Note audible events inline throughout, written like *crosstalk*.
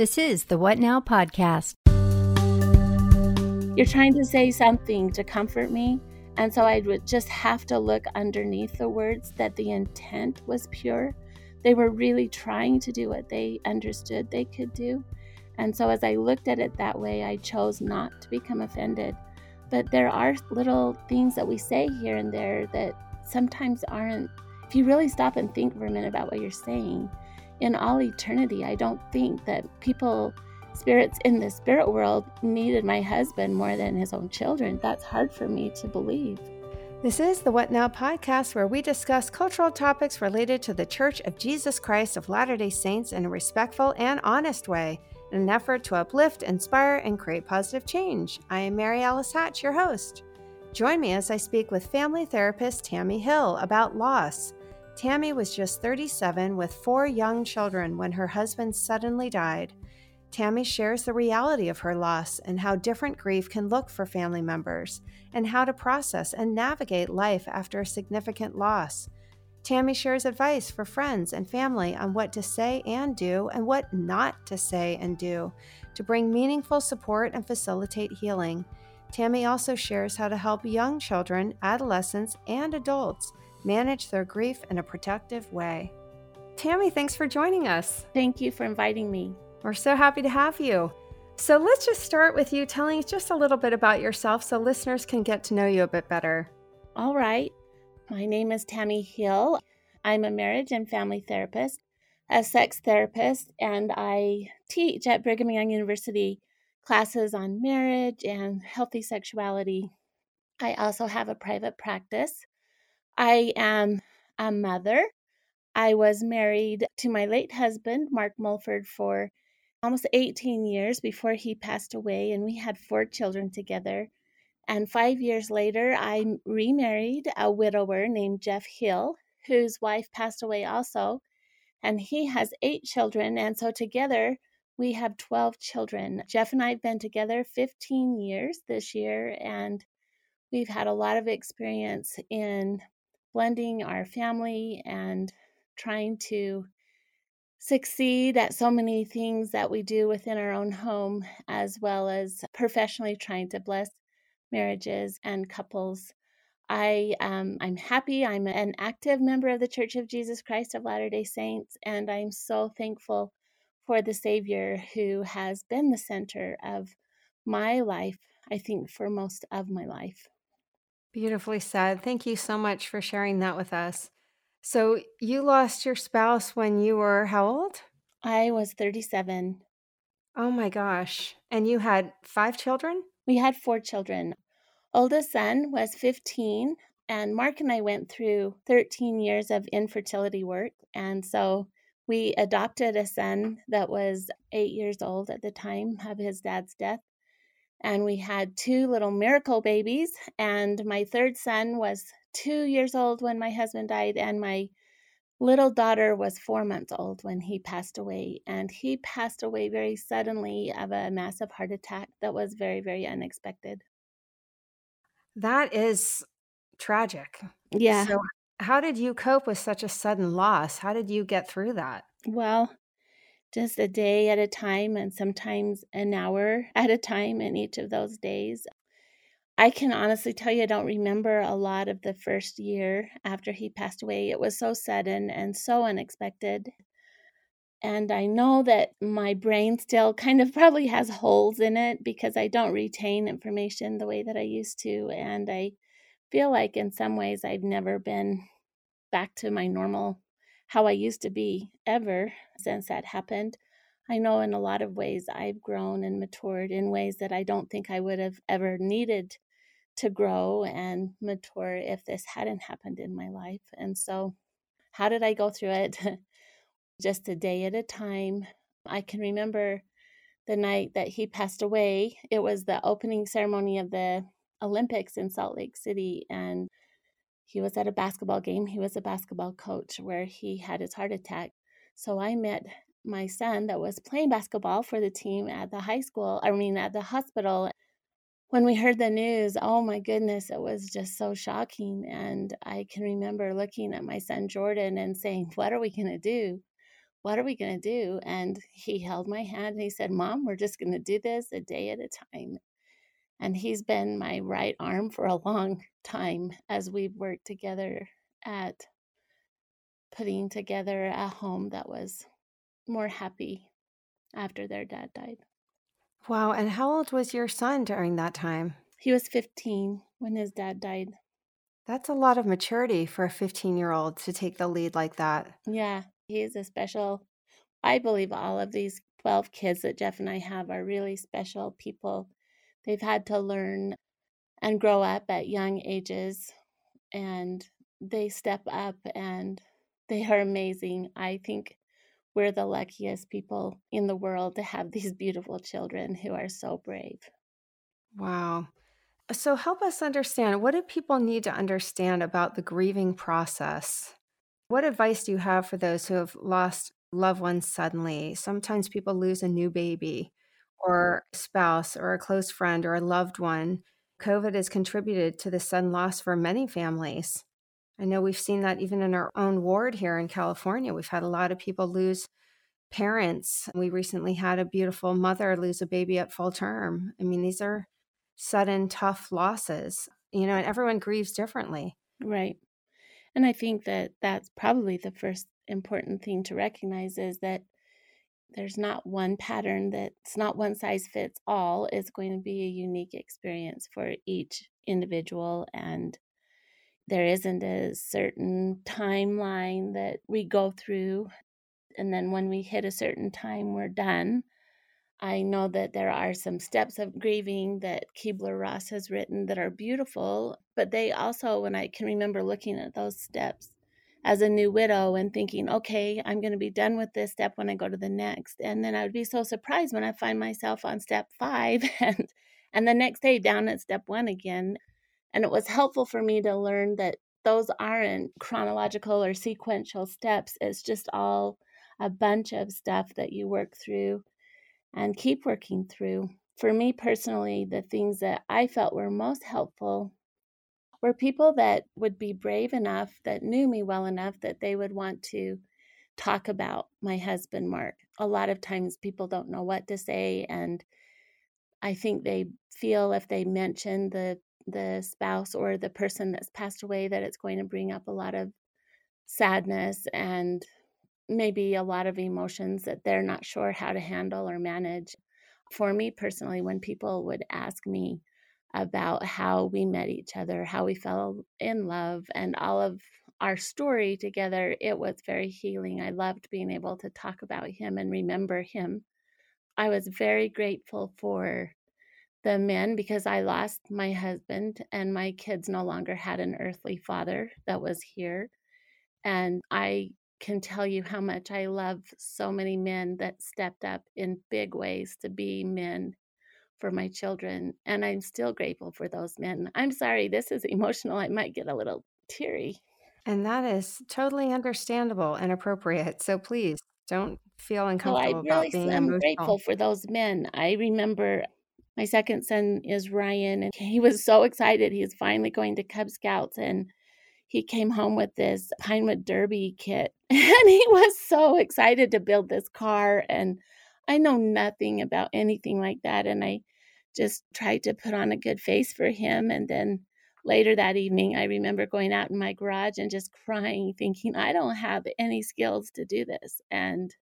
This is the What Now podcast. You're trying to say something to comfort me. And so I would just have to look underneath the words that the intent was pure. They were really trying to do what they understood they could do. And so as I looked at it that way, I chose not to become offended. But there are little things that we say here and there that sometimes aren't, if you really stop and think for a minute about what you're saying, in all eternity, I don't think that people, spirits in the spirit world, needed my husband more than his own children. That's hard for me to believe. This is the What Now podcast, where we discuss cultural topics related to the Church of Jesus Christ of Latter day Saints in a respectful and honest way, in an effort to uplift, inspire, and create positive change. I am Mary Alice Hatch, your host. Join me as I speak with family therapist Tammy Hill about loss Tammy was just 37 with four young children when her husband suddenly died. Tammy shares the reality of her loss and how different grief can look for family members, and how to process and navigate life after a significant loss. Tammy shares advice for friends and family on what to say and do and what not to say and do to bring meaningful support and facilitate healing. Tammy also shares how to help young children, adolescents, and adults manage their grief in a protective way. Tammy, thanks for joining us. Thank you for inviting me. We're so happy to have you. So let's just start with you telling us just a little bit about yourself so listeners can get to know you a bit better. All right. My name is Tammy Hill. I'm a marriage and family therapist, a sex therapist, and I teach at Brigham Young University classes on marriage and healthy sexuality. I also have a private practice I am a mother. I was married to my late husband, Mark Mulford, for almost 18 years before he passed away, and we had four children together. And five years later, I remarried a widower named Jeff Hill, whose wife passed away also. And he has eight children. And so together, we have 12 children. Jeff and I have been together 15 years this year, and we've had a lot of experience in blending our family and trying to succeed at so many things that we do within our own home, as well as professionally trying to bless marriages and couples. I um, I'm happy. I'm an active member of the Church of Jesus Christ of Latter Day Saints, and I'm so thankful for the Savior who has been the center of my life. I think for most of my life. Beautifully said. Thank you so much for sharing that with us. So, you lost your spouse when you were how old? I was 37. Oh my gosh. And you had five children? We had four children. Oldest son was 15, and Mark and I went through 13 years of infertility work. And so we adopted a son that was eight years old at the time of his dad's death and we had two little miracle babies. And my third son was two years old when my husband died, and my little daughter was four months old when he passed away. And he passed away very suddenly of a massive heart attack that was very, very unexpected. That is tragic. Yeah. So, how did you cope with such a sudden loss? How did you get through that? Well, just a day at a time and sometimes an hour *laughs* at a time in each of those days. I can honestly tell you, I don't remember a lot of the first year after he passed away. It was so sudden and so unexpected. And I know that my brain still kind of *laughs* probably has holes in it because I don't retain information the way that I used to. And I feel like in some ways I've never been back to my normal how I used to be ever since that happened. I know in a lot of ways I've grown and matured in ways that I don't think I would have ever needed to grow and mature if this hadn't happened in my life. And so, how did I go through it? *laughs* Just a day at a time. I can remember the night that he passed away. It was the opening ceremony of the Olympics in Salt Lake City. And he was at a basketball game. He was a basketball coach where he had his heart attack. So I met my son that was playing basketball for the team at the high school, I mean, at the hospital. When we heard the news, oh my goodness, it was just so shocking. And I can remember looking at my son Jordan and saying, What are we going to do? what are we going to do? And he held my hand and he said, Mom, we're just going to do this a day at a time. And he's been my right arm for a long time as we've worked together at putting together a home that was more happy after their dad died. Wow. And how old was your son during that time? He was 15 when his dad died. That's a lot of maturity for a 15 year old to take the lead like that. Yeah, he's a special. I believe all of these 12 kids that Jeff and I have are really special people. They've had to learn and grow up at young ages, and they step up and they are amazing. I think we're the luckiest people in the world to have these beautiful children who are so brave. Wow. So, help us understand what do people need to understand about the grieving process? What advice do you have for those who have lost loved ones suddenly? Sometimes people lose a new baby or a spouse or a close friend or a loved one. COVID has contributed to the sudden loss for many families. I know we've seen that even in our own ward here in California. We've had a lot of people lose parents. We recently had a beautiful mother lose a baby at full term. I mean, these are sudden tough losses, you know, and everyone grieves differently. Right. And I think that that's probably the first important thing to recognize is that there's not one pattern that's not one size fits all. It's going to be a unique experience for each individual and there isn't a certain timeline that we go through and then when we hit a certain time we're done I know that there are some steps of grieving that Kubler Ross has written that are beautiful, but they also, when I can remember looking at those steps as a new widow and thinking, okay, I'm going to be done with this step when I go to the next. And then I would be so surprised when I find myself on step five *laughs* and and the next day down at step one again. And it was helpful for me to learn that those aren't chronological or sequential steps. It's just all a bunch of stuff that you work through and keep working through. For me personally, the things that I felt were most helpful were people that would be brave enough, that knew me well enough that they would want to talk about my husband, Mark. A lot of times people don't know what to say, and I think they feel if they mention the the spouse or the person that's passed away that it's going to bring up a lot of sadness and maybe a lot of emotions that they're not sure how to handle or manage. For me personally, when people would ask me about how we met each other, how we fell in love, and all of our story together, it was very healing. I loved being able to talk about him and remember him. I was very grateful for the men because I lost my husband and my kids no longer had an earthly father that was here. And I can tell you how much I love so many men that stepped up in big ways to be men for my children. And I'm still grateful for those men. I'm sorry, this is emotional. I might get a little teary. And that is totally understandable and appropriate. So please don't feel oh, uncomfortable well, I really about being am emotional. grateful for those men. I remember my second son is Ryan, and he was so excited. He was finally going to Cub Scouts, and he came home with this Pinewood Derby kit *laughs* and he was so excited to build this car. And I know nothing about anything like that. And I just tried to put on a good face for him. And then later that evening, I remember going out in my garage and just crying, thinking, I don't have any skills to do this. And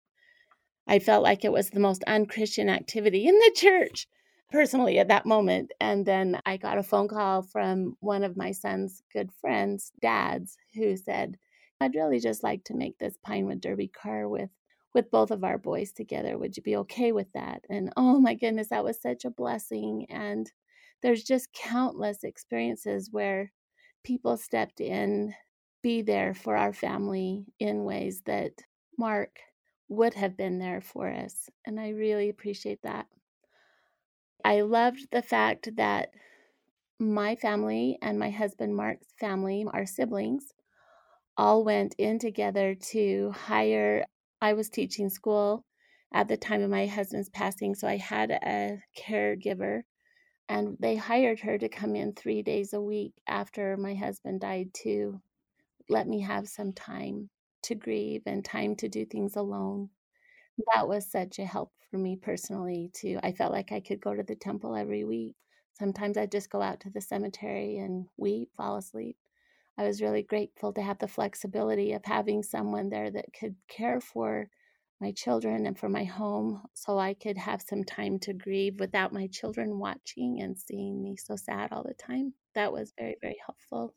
I felt like it was the most unchristian activity in the *laughs* church personally at that moment. And then I got a phone call from one of my son's good friends, dads, who said, I'd really just like to make this Pinewood Derby car with with both of our boys together. Would you be okay with that? And oh my goodness, that was such a blessing. And there's just countless experiences where people stepped in, be there for our family in ways that Mark would have been there for us. And I really appreciate that. I loved the fact that my family and my husband Mark's family, our siblings, all went in together to hire. I was teaching school at the time of my husband's passing, so I had a caregiver, and they hired her to come in three days a week after my husband died to let me have some time. to grieve and time to do things alone. That was such a help for me personally, too. I felt like I could go to the temple every week. Sometimes I'd just go out to the cemetery and weep, fall asleep. I was really grateful to have the flexibility of having someone there that could care for my children and for my home so I could have some time to grieve without my children watching and seeing me so sad all the time. That was very, very helpful.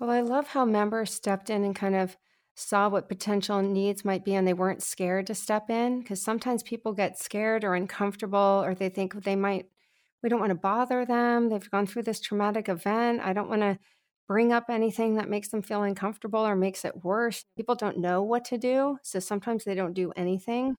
Well, I love how members stepped in and kind of saw what potential needs might be and they weren't scared to step in because sometimes people get scared or uncomfortable or they think they might we don't want to bother them they've gone through this traumatic event i don't want to bring up anything that makes them feel uncomfortable or makes it worse people don't know what to do so sometimes they don't do anything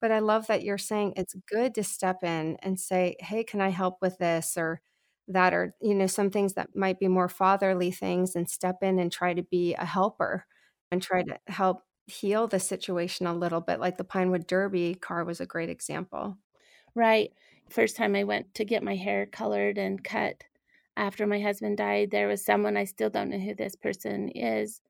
but i love that you're saying it's good to step in and say hey can i help with this or that or you know some things that might be more fatherly things and step in and try to be a helper and try to help heal the situation a little bit. Like the Pinewood Derby car was a great example. Right. First time I went to get my hair colored and cut after my husband died, there was someone I still don't know who this person is,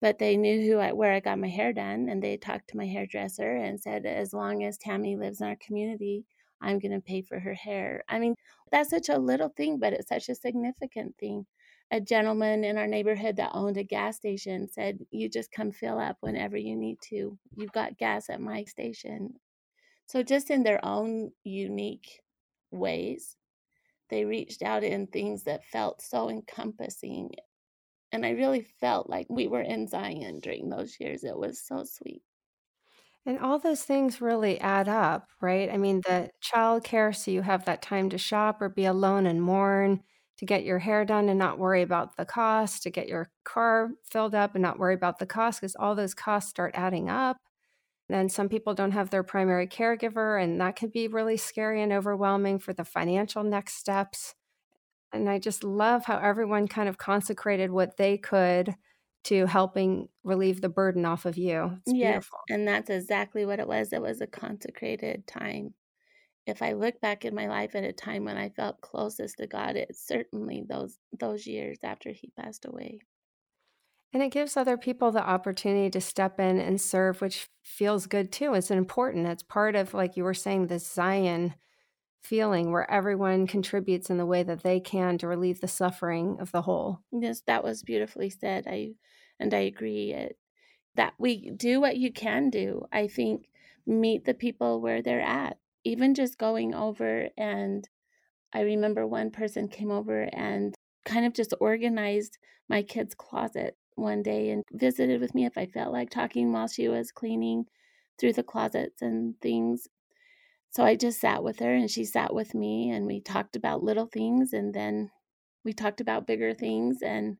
but they knew who I, where I got my hair done, and they talked to my hairdresser and said, as long as Tammy lives in our community, I'm going to pay for her hair. I mean, that's such a little thing, but it's such a significant thing a gentleman in our neighborhood that owned a gas station said, You just come fill up whenever you need to. You've got gas at my station. So, just in their own unique ways, they reached out in things that felt so encompassing. And I really felt like we were in Zion during those years. It was so sweet. And all those things really add up, right? I mean, the childcare, so you have that time to shop or be alone and mourn to get your hair done and not worry about the cost, to get your car filled up and not worry about the cost, because all those costs start adding up. Then some people don't have their primary caregiver, and that can be really scary and overwhelming for the financial next steps. And I just love how everyone kind of consecrated what they could to helping relieve the burden off of you. It's yes, beautiful. And that's exactly what it was. It was a consecrated time if I look back in my life at a time when I felt closest to God, it's certainly those those years after he passed away. And it gives other people the opportunity to step in and serve, which feels good too. It's important. It's part of, like you were saying, this Zion feeling where everyone contributes in the way that they can to relieve the suffering of the whole. Yes, that was beautifully said. I and I agree it, that we do what you can do. I think meet the people where they're at even just going over and I remember one person came over and kind of just organized my kid's closet one day and visited with me if I felt like talking while she was cleaning through the closets and things. So I just sat with her and she sat with me and we talked about little things and then we talked about bigger things. And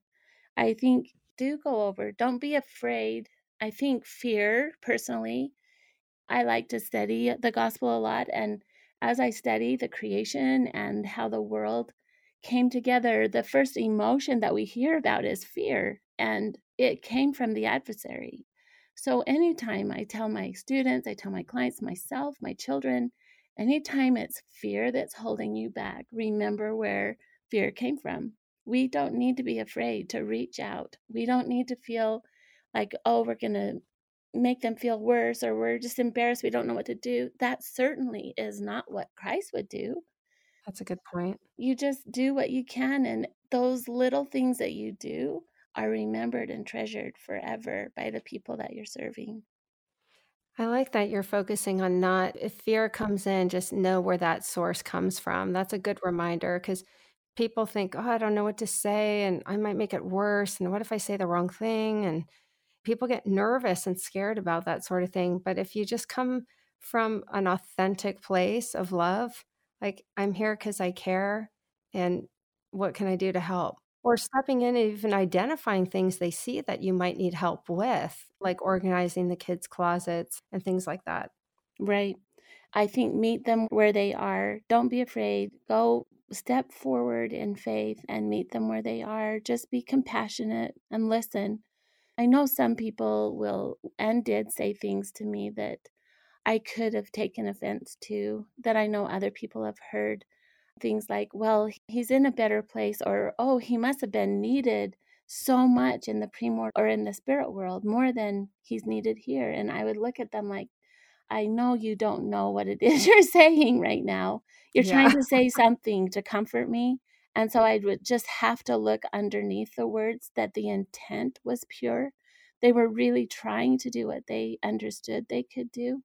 I think do go over, don't be afraid. I think fear personally I like to study the gospel a lot. And as I study the creation and how the world came together, the first emotion that we hear about is fear. And it came from the adversary. So anytime I tell my students, I tell my clients, myself, my children, anytime it's fear that's holding you back, remember where fear came from. We don't need to be afraid to reach out. We don't need to feel like, oh, we're going to make them feel worse or we're just embarrassed we don't know what to do that certainly is not what christ would do that's a good point you just do what you can and those little things that you do are remembered and treasured forever by the people that you're serving I like that you're focusing on not, if fear comes in, just know where that source comes from. That's a good reminder because people think, oh, I don't know what to say and I might make it worse. And what if I say the wrong thing? And people get nervous and scared about that sort of thing. But if you just come from an authentic place of love, like I'm here because I care, and what can I do to help? Or stepping in and even identifying things they see that you might need help with, like organizing the kids' closets and things like that. Right. I think meet them where they are. Don't be afraid. Go step forward in faith and meet them where they are. Just be compassionate and listen. I know some people will and did say things to me that I could have taken offense to, that I know other people have heard. Things like, well, he's in a better place, or oh, he must have been needed so much in the pre-mortal or in the spirit world more than he's needed here. And i would look at them like i know you don't know what it *laughs* is you're saying right now. You're Yeah. trying to say something to comfort me. And so i would just have to look underneath the words that the intent was pure. They were really trying to do what they understood they could do.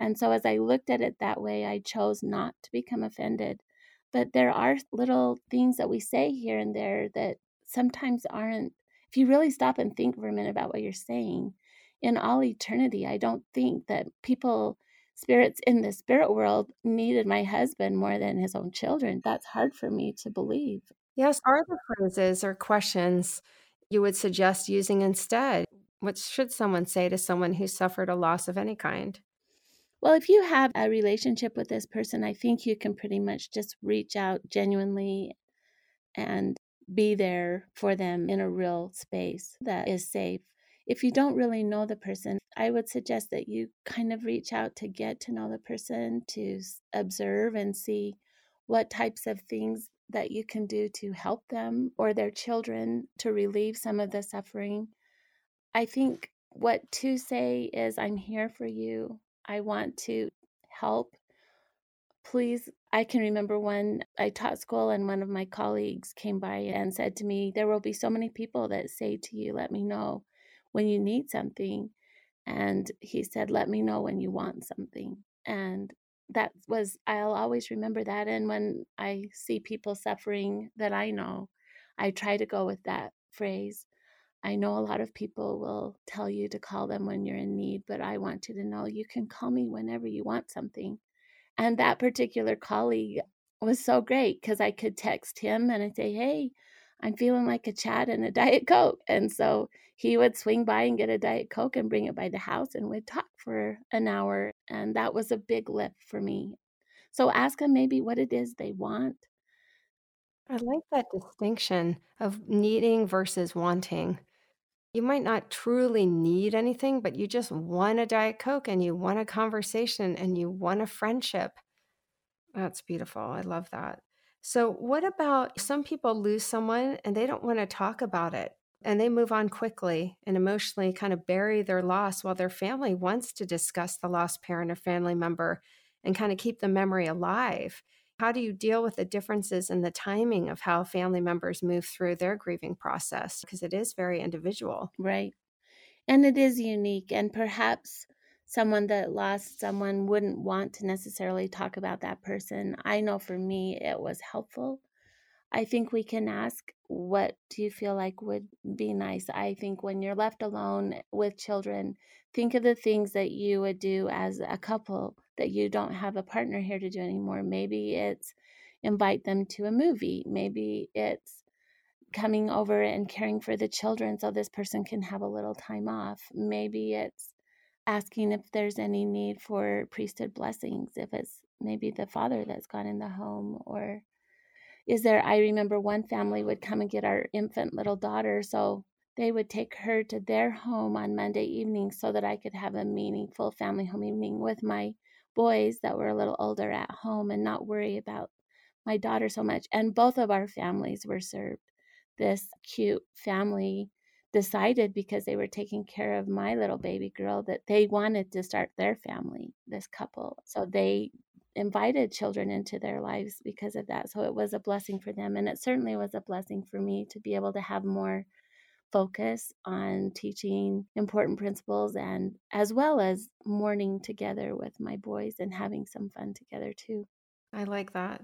And so as i looked at it that way i chose not to become offended but there are little things that we say here and there that sometimes aren't if you really stop and think for a minute about what you're saying in all eternity i don't think that people spirits in the spirit world needed my husband more than his own children that's hard for me to believe Yes, are there phrases or questions you would suggest using instead? What should someone say to someone who suffered a loss of any kind? Well if you have a relationship with this person i think you can pretty much just reach out genuinely and be there for them in a real space that is safe. If you don't really know the person, I would suggest that you kind of reach out to get to know the person, to observe and see what types of things that you can do to help them or their children to relieve some of the suffering. I think what to say is, I'm here for you. I want to help please i can remember when i taught school and one of my colleagues came by and said to me there will be so many people that say to you let me know when you need something and he said let me know when you want something and that was i'll always remember that and when i see people suffering that i know i try to go with that phrase I know a lot of people will tell you to call them when you're in need, but I want you to know you can call me whenever you want something. And that particular colleague was so great because I could text him and I'd say, Hey, I'm feeling like a chat and a *laughs* Diet Coke. And so he would swing by and get a Diet Coke and bring it by the house and we'd talk for an hour. And that was a big lift for me. So ask them maybe what it is they want. I like that distinction of needing versus wanting. You might not truly need anything, but you just want a Diet Coke and you want a conversation and you want a friendship. That's beautiful. I love that. So, what about some people lose someone and they don't want to talk about it and they move on quickly and emotionally kind of bury their loss while their family wants to discuss the lost parent or family member and kind of keep the memory alive? How do you deal with the differences in the timing of how family members move through their grieving process? Because it is very individual. Right. And it is unique. And perhaps someone that lost someone wouldn't want to necessarily talk about that person. I know for me, it was helpful. I think we can ask, what do you feel like would be nice? I think when you're left alone with children, think of the things that you would do as a couple that you don't have a partner here to do anymore. Maybe it's invite them to a movie. Maybe it's coming over and caring for the children so this person can have a little time off. Maybe it's asking if there's any need for priesthood blessings, if it's maybe the father that's gone in the home, or is there? I remember one family would come and get our infant little daughter, so they would take her to their home on Monday evening so that I could have a meaningful family home evening with my boys that were a little older at home and not worry about my daughter so much. And both of our families were served this cute family decided because they were taking care of my little baby girl that they wanted to start their family, this couple. So they invited children into their lives because of that. So it was a blessing for them. And it certainly was a blessing for me to be able to have more focus on teaching important principles and as well as mourning together with my boys and having some fun together too. I like that.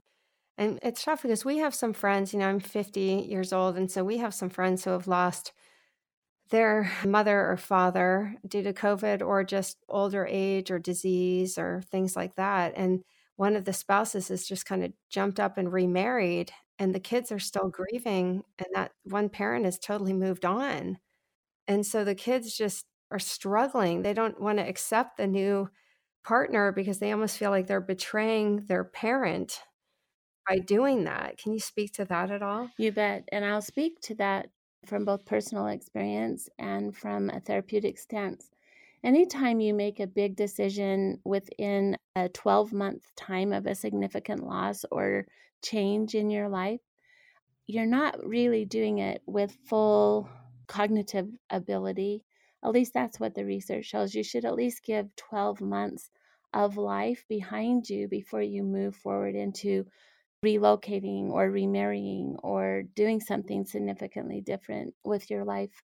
And it's tough because we have some friends, you know, I'm 50 years old. And so we have some friends who have lost their mother or father due to COVID or just older age or disease or things like that. And one of the spouses has just kind of jumped up and remarried, and the kids are still grieving. And that one parent is totally moved on. And so the kids just are struggling. They don't want to accept the new partner because they almost feel like they're betraying their parent by doing that. Can you speak to that at all? You bet. And I'll speak to that from both personal experience and from a therapeutic stance. Anytime you make a big decision within a 12 month time of a significant loss or change in your life, you're not really doing it with full cognitive ability. At least that's what the research shows. You should at least give 12 months of life behind you before you move forward into relocating or remarrying or doing something significantly different with your life.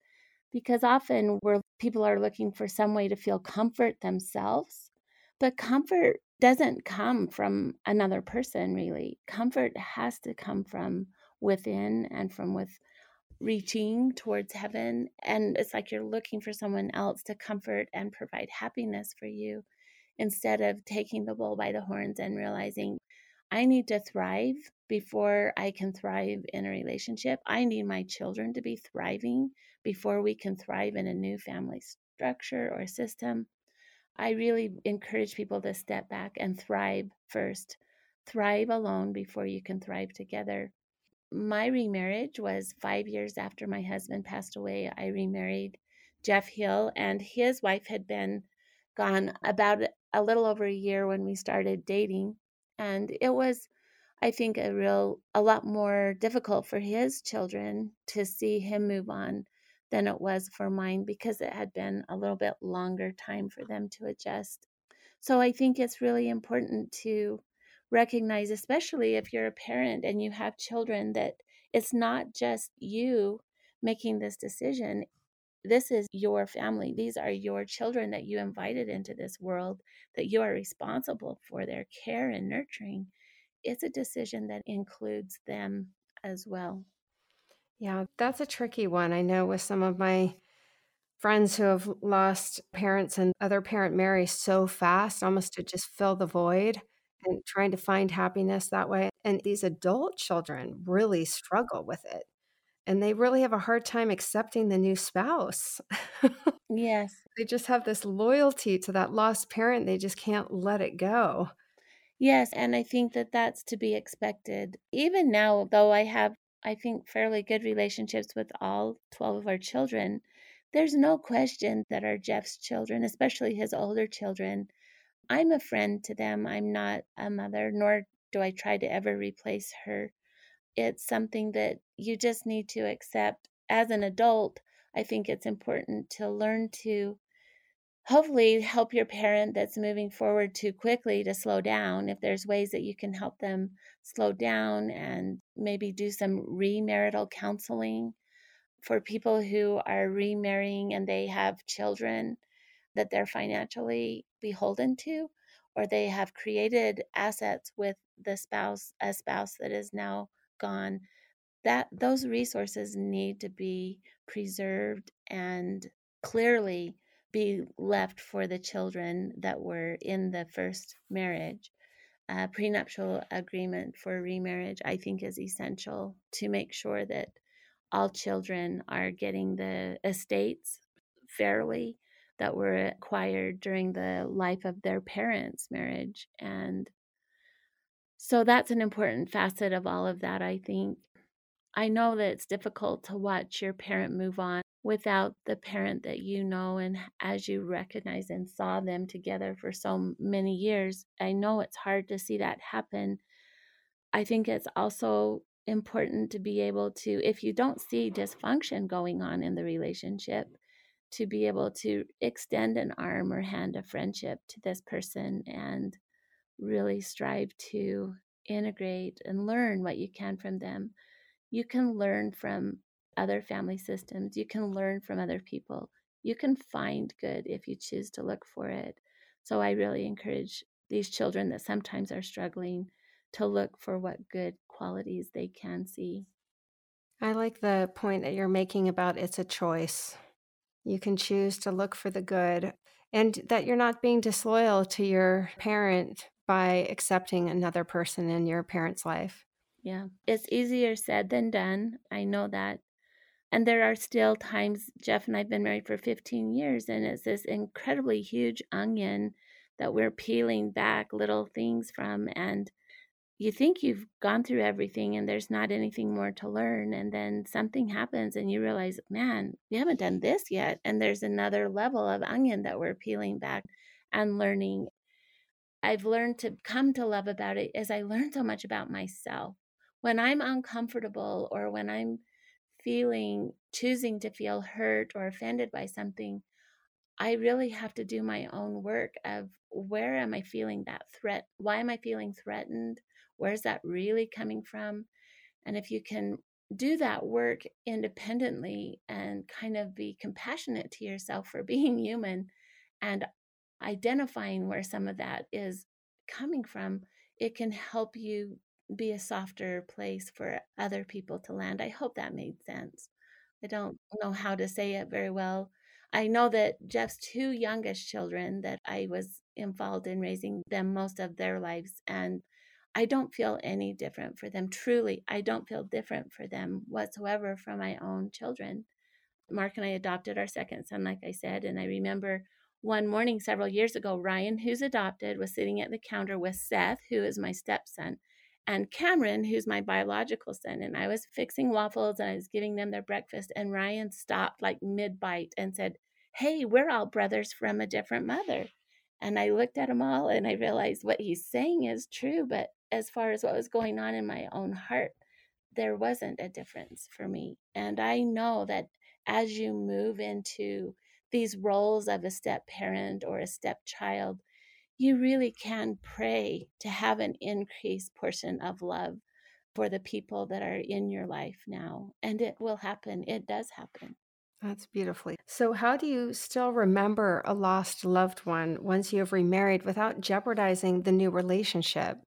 Because often where people are looking for some way to feel comfort themselves, but comfort doesn't come from another person, really. Comfort has to come from within and from with reaching towards heaven. And it's like you're looking for someone else to comfort and provide happiness for you instead of taking the bull by the horns and realizing I need to thrive before I can thrive in a relationship. I need my children to be thriving before we can thrive in a new family structure or system. I really encourage people to step back and thrive first. Thrive alone before you can thrive together. My remarriage was five years after my husband passed away. I remarried Jeff Hill, and his wife had been gone about a little over a year when we started dating. And it was, I think, a real, a lot more difficult for his children to see him move on than it was for mine because it had been a little bit longer time for them to adjust. So I think it's really important to recognize, especially if you're a parent and you have children, that it's not just you making this decision. This is your family. These are your children that you invited into this world, that you are responsible for their care and nurturing. It's a decision that includes them as well. Yeah, that's a tricky one. I know with some of my friends who have lost parents and other parent marry so fast, almost to just fill the void and trying to find happiness that way. And these adult children really struggle with it. And they really have a hard time accepting the new spouse. *laughs* yes. They just have this loyalty to that lost parent. They just can't let it go. Yes. And I think that that's to be expected. Even now, though I have I think, fairly good relationships with all 12 of our children. There's no question that our Jeff's children, especially his older children, I'm a friend to them. I'm not a mother, nor do I try to ever replace her. It's something that you just need to accept. As an adult, I think it's important to learn to hopefully help your parent that's moving forward too quickly to slow down if there's ways that you can help them slow down and maybe do some remarital counseling for people who are remarrying and they have children that they're financially beholden to or they have created assets with the spouse a spouse that is now gone. That those resources need to be preserved and clearly be left for the children that were in the first marriage. A prenuptial agreement for remarriage, I think, is essential to make sure that all children are getting the estates fairly that were acquired during the life of their parents' marriage. And so that's an important facet of all of that, I think. I know that it's difficult to watch your parent move on without the parent that you know and as you recognize and saw them together for so many years. I know it's hard to see that happen. I think it's also important to be able to, if you don't see dysfunction going on in the relationship, to be able to extend an arm or hand of friendship to this person and really strive to integrate and learn what you can from them. You can learn from other family systems. You can learn from other people. You can find good if you choose to look for it. So I really encourage these children that sometimes are struggling to look for what good qualities they can see. I like the point that you're making about it's a choice. You can choose to look for the good and that you're not being disloyal to your parent by accepting another person in your parent's life. Yeah, it's easier said than done. I know that. And there are still times, Jeff and I have been married for 15 years, and it's this incredibly huge onion that we're peeling back little things from. And you think you've gone through everything and there's not anything more to learn. And then something happens and you realize, man, we haven't done this yet. And there's another level of onion that we're peeling back and learning. I've learned to come to love about it as I learned so much about myself when I'm uncomfortable or when I'm feeling, choosing to feel hurt or offended by something, I really have to do my own work of where am I feeling that threat? Why am I feeling threatened? Where's that really coming from? And if you can do that work independently and kind of be compassionate to yourself for *laughs* being human and identifying where some of that is coming from, it can help you be a softer place for other people to land. I hope that made sense. I don't know how to say it very well. I know that Jeff's two youngest children that I was involved in raising them most of their lives and I don't feel any different for them. Truly, I don't feel different for them whatsoever from my own children. Mark and I adopted our second son, like I said, and I remember one morning several years ago, Ryan, who's adopted, was sitting at the counter with Seth, who is my stepson, and Cameron, who's my biological son. And I was fixing waffles and I was giving them their breakfast. And Ryan stopped like mid bite and said, Hey, we're all brothers from a different mother. And I looked at them all and I realized what he's saying is true. But as far as what was going on in my own heart, there wasn't a difference for me. And I know that as you move into these roles of a step parent or a stepchild, you really can pray to have an increased portion of love for the people that are in your life now. And it will happen. It does happen. That's beautifully. So, how do you still remember a lost loved one once you have remarried without jeopardizing the new relationship?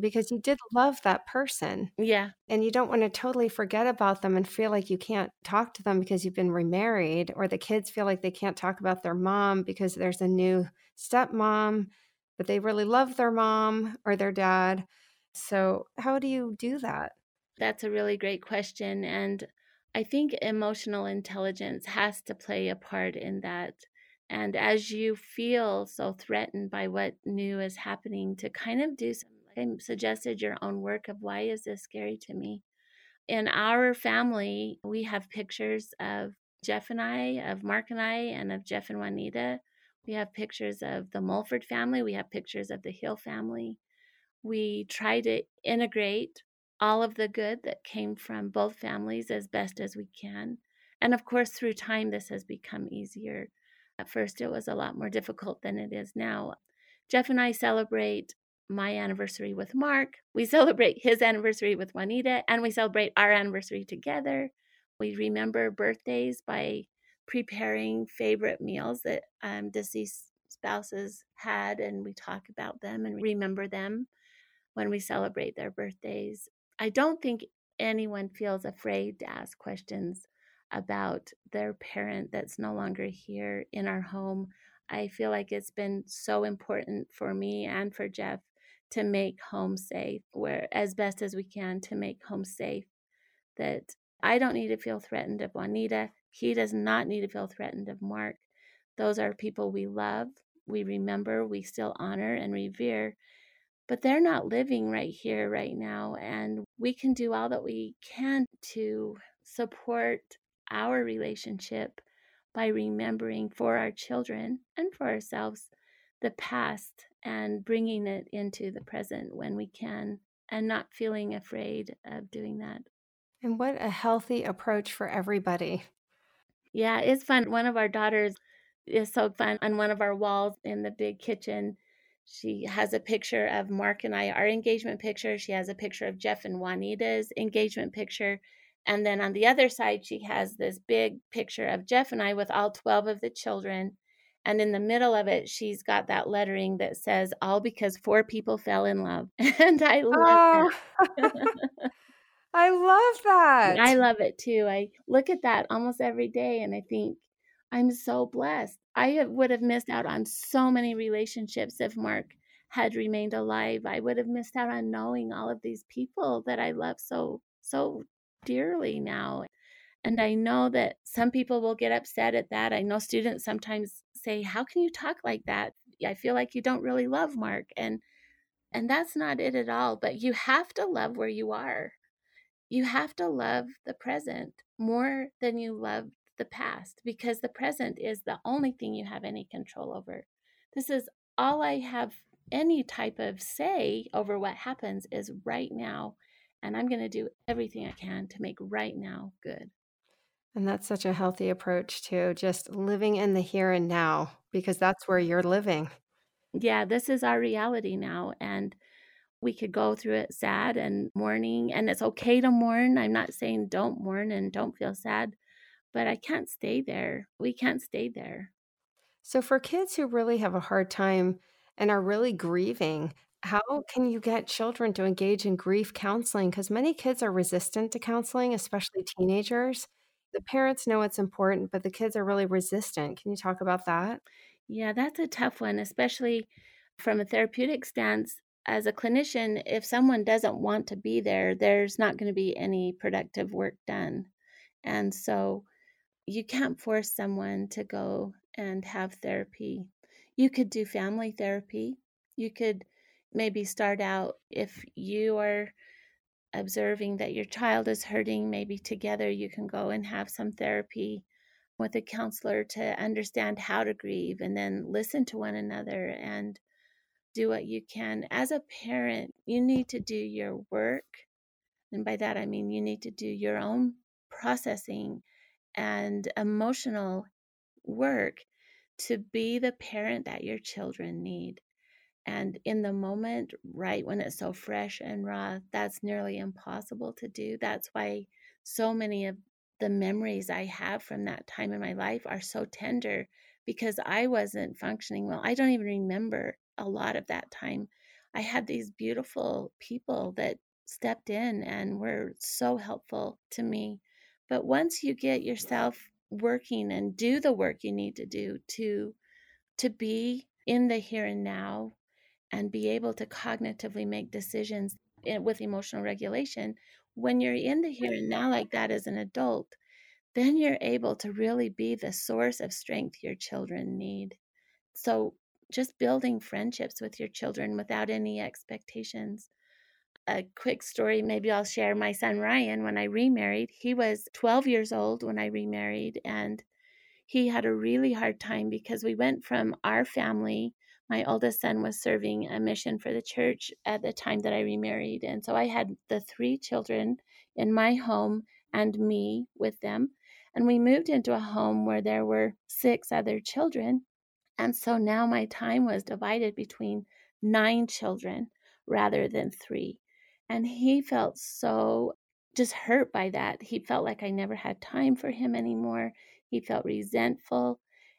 Because you did love that person. Yeah. And you don't want to totally forget about them and feel like you can't talk to them because you've been remarried, or the kids feel like they can't talk about their mom because there's a new stepmom, but they really love their mom or their dad. So, how do you do that? That's a really great question. And I think emotional intelligence has to play a part in that. And as you feel so threatened by what new is happening, to kind of do some suggested your own work of why is this scary to me. In our family, we have pictures of Jeff and I, of Mark and I, and of Jeff and Juanita. We have pictures of the Mulford family. We have pictures of the Hill family. We try to integrate all of the good that came from both families as best as we can. And of course, through time, this has become easier. At first, it was a lot more difficult than it is now. Jeff and I celebrate my anniversary with Mark. We *laughs* celebrate his anniversary with Juanita, and we celebrate our anniversary together. We remember birthdays by preparing favorite meals that um, deceased spouses had, and we talk about them and remember them when we celebrate their birthdays. I don't think anyone feels afraid to ask questions about their parent that's no longer here in our home. I feel like it's been so important for me and for Jeff to make home safe, where as best as we can to make home safe. That I don't need to feel threatened of Juanita. He does not need to feel threatened of Mark. Those are people we love, we remember, we still honor and revere, but they're not living right here, right now. And we can do all that we can to support our relationship by remembering for our children and for ourselves the past and bringing it into the present when we can and not feeling afraid of doing that. And what a healthy approach for everybody. Yeah, it's fun. One of our daughters is so fun. On one of our walls in the big kitchen, she has a picture of Mark and I, our engagement picture. She has a picture of Jeff and Juanita's engagement picture. And then on the other side, she has this big picture of Jeff and I with all 12 of the children and in the middle of it, she's got that lettering that says, All because four people fell in love. *laughs* And I love oh. that. *laughs* I love that. I love it too. I look at that almost every day and I think, I'm so blessed. I would have missed out on so many relationships if Mark had remained alive. I would have missed out on knowing all of these people that I love so, so dearly now. And I know that some people will get upset at that. I know students sometimes say, "How can you talk like that? I feel like you don't really love Mark." And and that's not it at all, but you have to love where you are. You have to love the present more than you love the past because the present is the only thing you have any control over. This is all I have any type of say over what happens is right now and I'm going to do everything I can to make right now good. And that's such a healthy approach to just living in the here and now because that's where you're living. Yeah, this is our reality now. And we could go through it sad and mourning, and it's okay to mourn. I'm not saying don't mourn and don't feel sad, but I can't stay there. We can't stay there. So, for kids who really have a hard time and are really grieving, how mm. can you get children to engage in grief counseling? Because many kids are resistant to counseling, especially teenagers. The parents know it's important, but the kids are really resistant. Can you talk about that? Yeah, that's a tough one, especially from a therapeutic stance. As a clinician, if someone doesn't want to be there, there's not going to be any productive work done. And so you can't force someone to go and have therapy. You could do family therapy. You could maybe start out if you are observing that your child is hurting, maybe together you can go and have some therapy with a counselor to understand how to grieve and then listen to one another and do what you can. As a parent, you need to do your work. And by that, I mean you need to do your own processing and emotional work to be the parent that your children need. And in the moment, right when it's so fresh and raw, that's nearly impossible to do. That's why so many of the memories I have from that time in my life are so tender because I wasn't functioning well. I don't even remember a lot of that time. I had these beautiful people that stepped in and were so helpful to me. But once you get yourself working and do the work you need to do to to be in the here and now and be able to cognitively make decisions with emotional regulation, when you're in the here and now like that as an adult, then you're able to really be the source of strength your children need. So, just building friendships with your children without any expectations. A quick story, maybe I'll share my son Ryan when I remarried. He was 12 years old when I remarried, and he had a really hard time because we went from our family my oldest son was serving a mission for the church at the time that I remarried. And so I had the three children in my home and me with them. And we moved into a home where there were six other children. And so now my time was divided between nine children rather than three. And he felt so just hurt by that. He felt like I never had time for him anymore. He felt resentful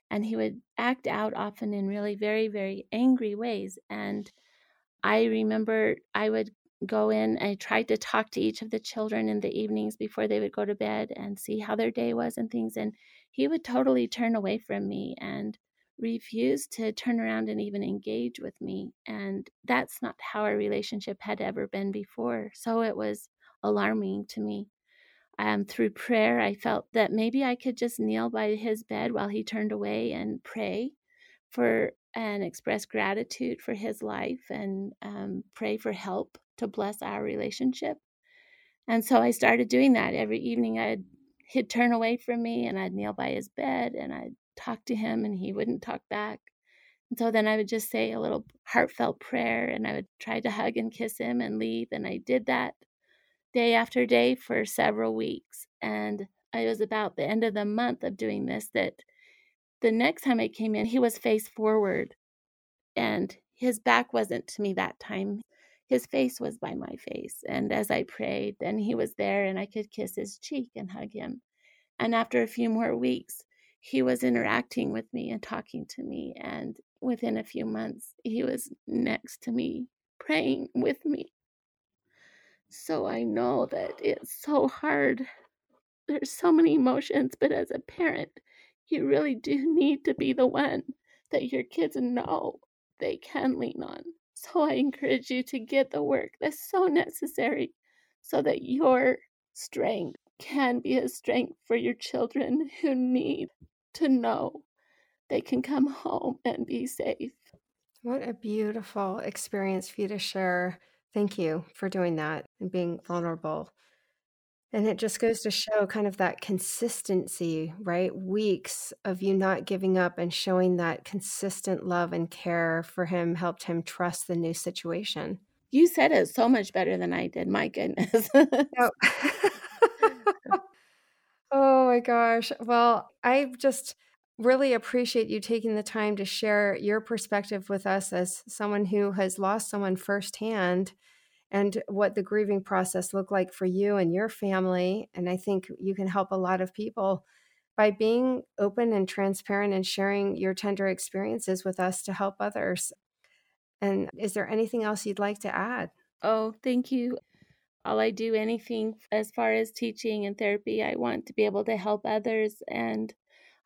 and he would act out often in really very very angry ways and i remember i would go in i tried to talk to each of the children in the evenings before they would go to bed and see how their day was and things and he would totally turn away from me and refuse to turn around and even engage with me and that's not how our relationship had ever been before so it was alarming to me um, through prayer, I felt that maybe I could just kneel by his bed while he turned away and pray for and express gratitude for his life and um, pray for help to bless our relationship. And so I started doing that every evening. I'd he'd turn away from me and I'd kneel by his bed and I'd talk to him and he wouldn't talk back. And so then I would just say a little heartfelt prayer and I would try to hug and kiss him and leave. And I did that day after day for several weeks. And it was about the end of the month of doing this that the next time I came in, he was face forward and his back wasn't to me that time. His face was by my face. And as I prayed, then he was there and I could kiss his cheek and hug him. And after a few more weeks, he was interacting with me and talking to me. And within a few months, he was next to me, praying with me. So I know that it's so hard. There's so many emotions, but as a parent, you really do need to be the one that your kids know they can lean on. So I encourage you to get the work that's so necessary so that your strength can be a strength for your children who need to know they can come home and be safe. What a beautiful experience for you to share Thank you for doing that and being vulnerable. And it just goes to show kind of that consistency, right? Weeks of you not giving up and showing that consistent love and care for him helped him trust the new situation. You said it so much better than I did. My goodness. oh. *laughs* *laughs* oh my gosh. Well, I just really appreciate you taking the time to share your perspective with us as someone who has lost someone firsthand and what the grieving process looked like for you and your family. And I think you can help a lot of people by being open and transparent and sharing your tender experiences with us to help others. And is there anything else you'd like to add? Oh, thank you. All I do anything as far as teaching and therapy, I want to be able to help others. And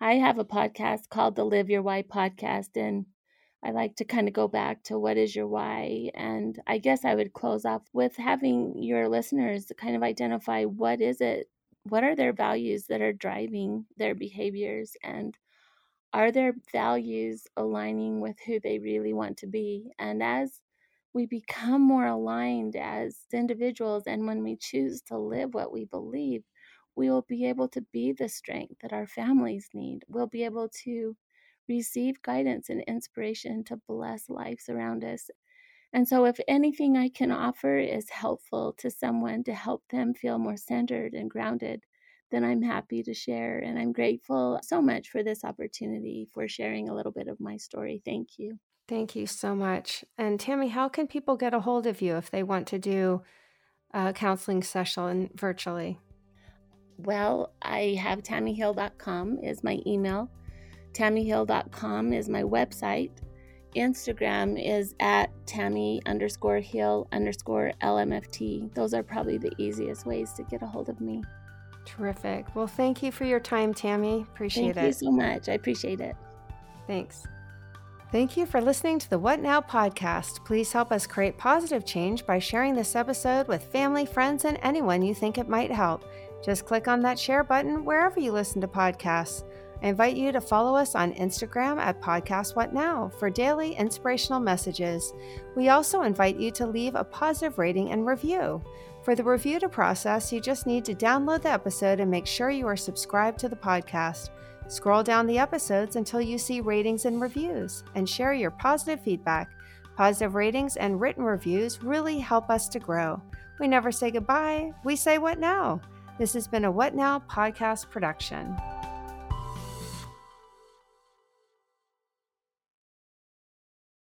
I have a podcast called the Live Your Why podcast. And I like to kind of go back to what is your why. And I guess I would close off with having your listeners kind of identify what is it, what are their values that are driving their behaviors, and are their values aligning with who they really want to be? And as we become more aligned as individuals, and when we choose to live what we believe, we will be able to be the strength that our families need. We'll be able to receive guidance and inspiration to bless lives around us. And so, if anything I can offer is helpful to someone to help them feel more centered and grounded, then I'm happy to share. And I'm grateful so much for this opportunity for sharing a little bit of my story. Thank you. Thank you so much. And Tammy, how can people get a hold of you if they want to do a counseling session virtually? Well, I have tammyhill.com is my email. TammyHill.com is my website. Instagram is at Tammy underscore Hill underscore LMFT. Those are probably the easiest ways to get a hold of me. Terrific. Well, thank you for your time, Tammy. Appreciate thank it. Thank you so much. I appreciate it. Thanks. Thank you for listening to the What Now podcast. Please help us create positive change by sharing this episode with family, friends, and anyone you think it might help. Just click on that share button wherever you listen to podcasts. I invite you to follow us on Instagram at Podcast What Now for daily inspirational messages. We also invite you to leave a positive rating and review. For the review to process, you just need to download the episode and make sure you are subscribed to the podcast. Scroll down the episodes until you see ratings and reviews and share your positive feedback. Positive ratings and written reviews really help us to grow. We never say goodbye, we say what now. This has been a What Now podcast production.